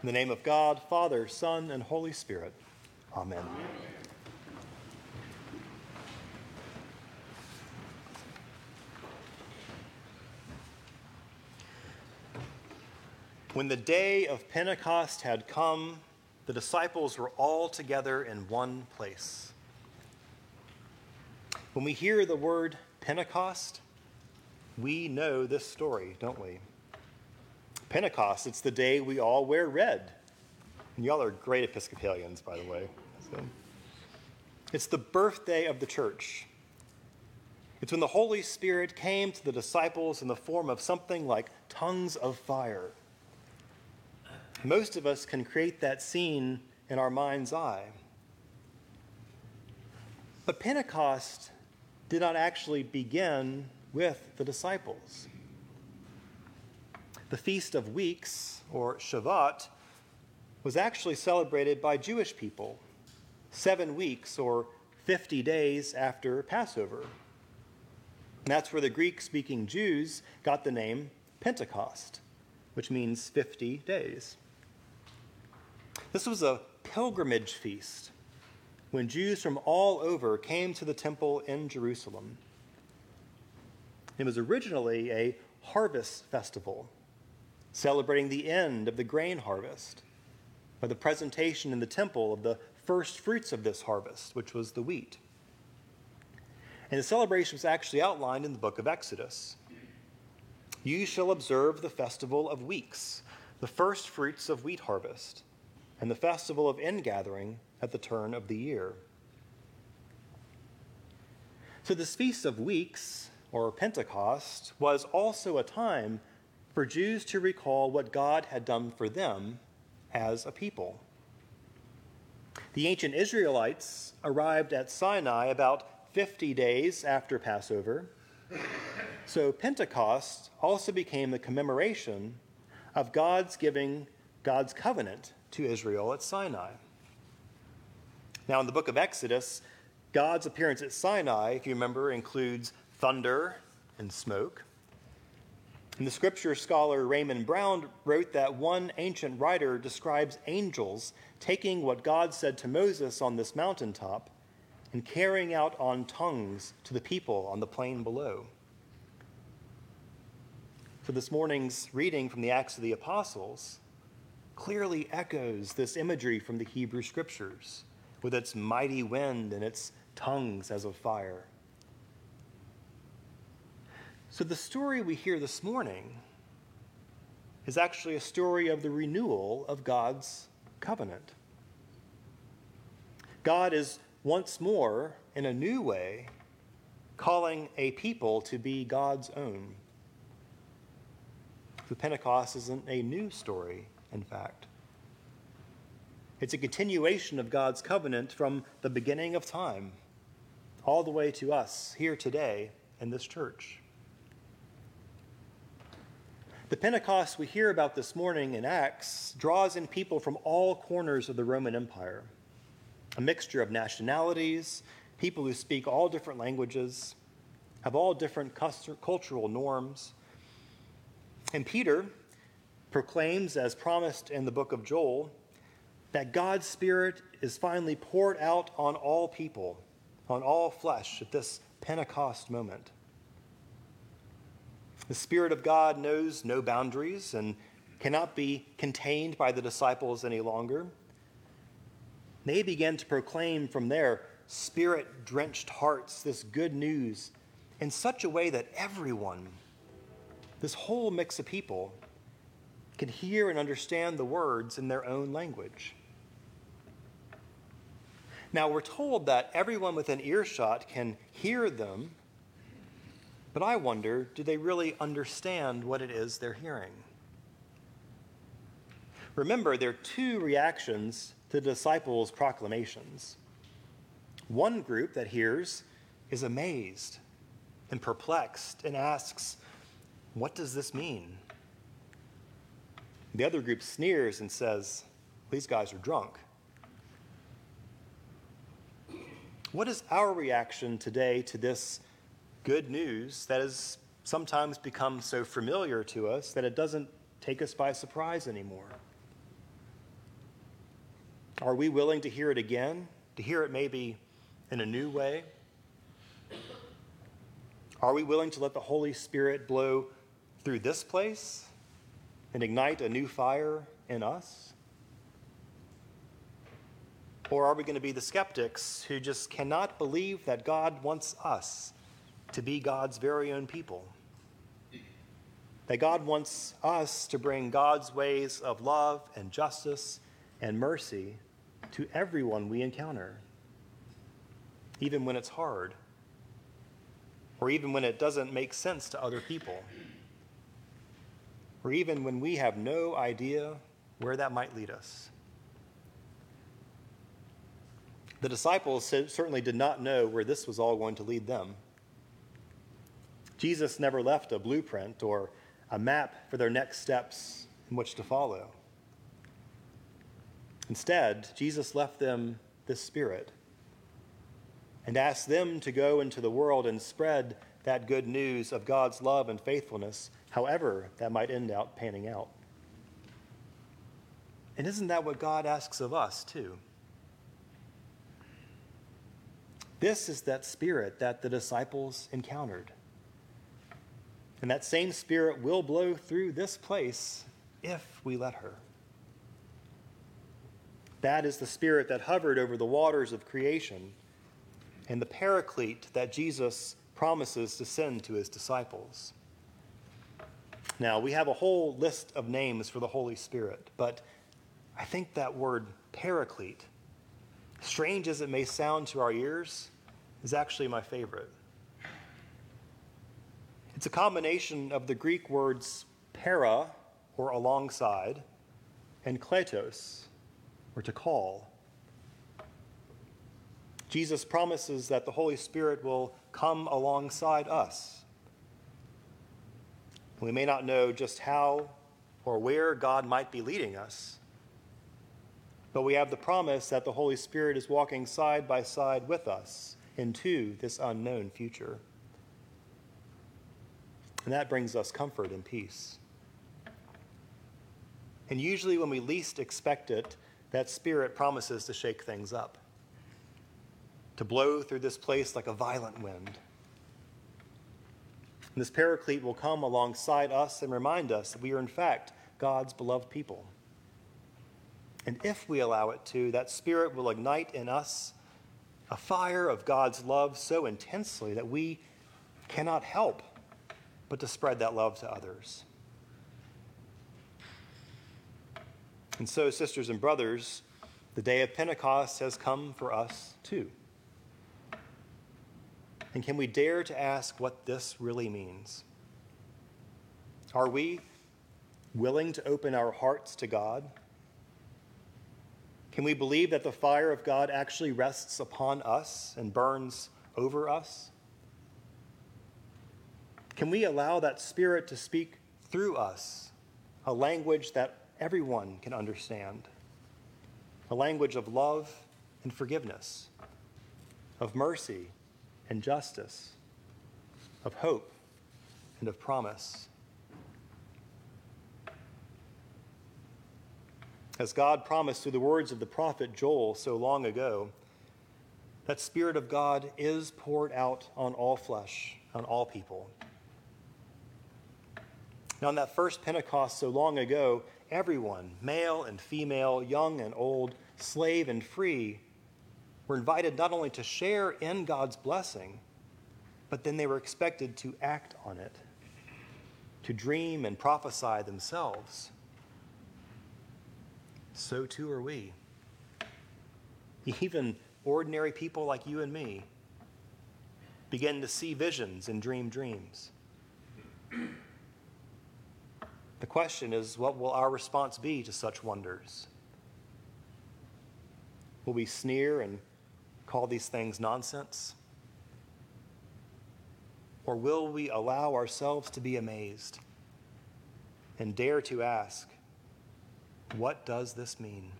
In the name of God, Father, Son, and Holy Spirit. Amen. When the day of Pentecost had come, the disciples were all together in one place. When we hear the word Pentecost, we know this story, don't we? Pentecost, it's the day we all wear red. And y'all are great Episcopalians, by the way. So, it's the birthday of the church. It's when the Holy Spirit came to the disciples in the form of something like tongues of fire. Most of us can create that scene in our mind's eye. But Pentecost did not actually begin with the disciples. The Feast of Weeks, or Shavuot, was actually celebrated by Jewish people seven weeks or 50 days after Passover. And that's where the Greek speaking Jews got the name Pentecost, which means 50 days. This was a pilgrimage feast when Jews from all over came to the temple in Jerusalem. It was originally a harvest festival, celebrating the end of the grain harvest by the presentation in the temple of the first fruits of this harvest, which was the wheat. And the celebration was actually outlined in the book of Exodus. You shall observe the festival of weeks, the first fruits of wheat harvest and the festival of ingathering at the turn of the year. So, this Feast of Weeks, or Pentecost, was also a time for Jews to recall what God had done for them as a people. The ancient Israelites arrived at Sinai about 50 days after Passover. So, Pentecost also became the commemoration of God's giving God's covenant to Israel at Sinai. Now, in the book of Exodus, God's appearance at Sinai, if you remember, includes thunder and smoke. And the scripture scholar Raymond Brown wrote that one ancient writer describes angels taking what God said to Moses on this mountaintop and carrying out on tongues to the people on the plain below. So, this morning's reading from the Acts of the Apostles clearly echoes this imagery from the Hebrew scriptures with its mighty wind and its tongues as of fire. So, the story we hear this morning is actually a story of the renewal of God's covenant. God is once more, in a new way, calling a people to be God's own. The Pentecost isn't a new story in fact. It's a continuation of God's covenant from the beginning of time all the way to us here today in this church. The Pentecost we hear about this morning in Acts draws in people from all corners of the Roman Empire, a mixture of nationalities, people who speak all different languages, have all different cultural norms. And Peter, proclaims, as promised in the book of Joel, that God's Spirit is finally poured out on all people, on all flesh at this Pentecost moment. The Spirit of God knows no boundaries and cannot be contained by the disciples any longer. They began to proclaim from their spirit drenched hearts this good news in such a way that everyone, this whole mix of people, can hear and understand the words in their own language. Now, we're told that everyone within earshot can hear them, but I wonder do they really understand what it is they're hearing? Remember, there are two reactions to the disciples' proclamations. One group that hears is amazed and perplexed and asks, What does this mean? The other group sneers and says, These guys are drunk. What is our reaction today to this good news that has sometimes become so familiar to us that it doesn't take us by surprise anymore? Are we willing to hear it again? To hear it maybe in a new way? Are we willing to let the Holy Spirit blow through this place and ignite a new fire in us? Or are we going to be the skeptics who just cannot believe that God wants us to be God's very own people? That God wants us to bring God's ways of love and justice and mercy to everyone we encounter, even when it's hard, or even when it doesn't make sense to other people, or even when we have no idea where that might lead us. The disciples certainly did not know where this was all going to lead them. Jesus never left a blueprint or a map for their next steps in which to follow. Instead, Jesus left them this Spirit and asked them to go into the world and spread that good news of God's love and faithfulness, however that might end out panning out. And isn't that what God asks of us, too? This is that spirit that the disciples encountered. And that same spirit will blow through this place if we let her. That is the spirit that hovered over the waters of creation and the paraclete that Jesus promises to send to his disciples. Now, we have a whole list of names for the Holy Spirit, but I think that word paraclete, strange as it may sound to our ears, is actually my favorite. It's a combination of the Greek words para, or alongside, and kletos, or to call. Jesus promises that the Holy Spirit will come alongside us. We may not know just how or where God might be leading us, but we have the promise that the Holy Spirit is walking side by side with us into this unknown future. And that brings us comfort and peace. And usually, when we least expect it, that spirit promises to shake things up, to blow through this place like a violent wind. And this paraclete will come alongside us and remind us that we are, in fact, God's beloved people. And if we allow it to, that spirit will ignite in us a fire of God's love so intensely that we cannot help but to spread that love to others. And so, sisters and brothers, the day of Pentecost has come for us too. And can we dare to ask what this really means? Are we willing to open our hearts to God? Can we believe that the fire of God actually rests upon us and burns over us? Can we allow that Spirit to speak through us, a language that everyone can understand. A language of love and forgiveness, of mercy and justice, of hope and of promise. As God promised through the words of the prophet Joel so long ago, that Spirit of God is poured out on all flesh, on all people. Now, on that first Pentecost so long ago, everyone, male and female, young and old, slave and free, were invited not only to share in God's blessing, but then they were expected to act on it, to dream and prophesy themselves. So too are we. Even ordinary people like you and me begin to see visions and dream dreams. The question is what will our response be to such wonders? Will we sneer and call these things nonsense? Or will we allow ourselves to be amazed and dare to ask, what does this mean?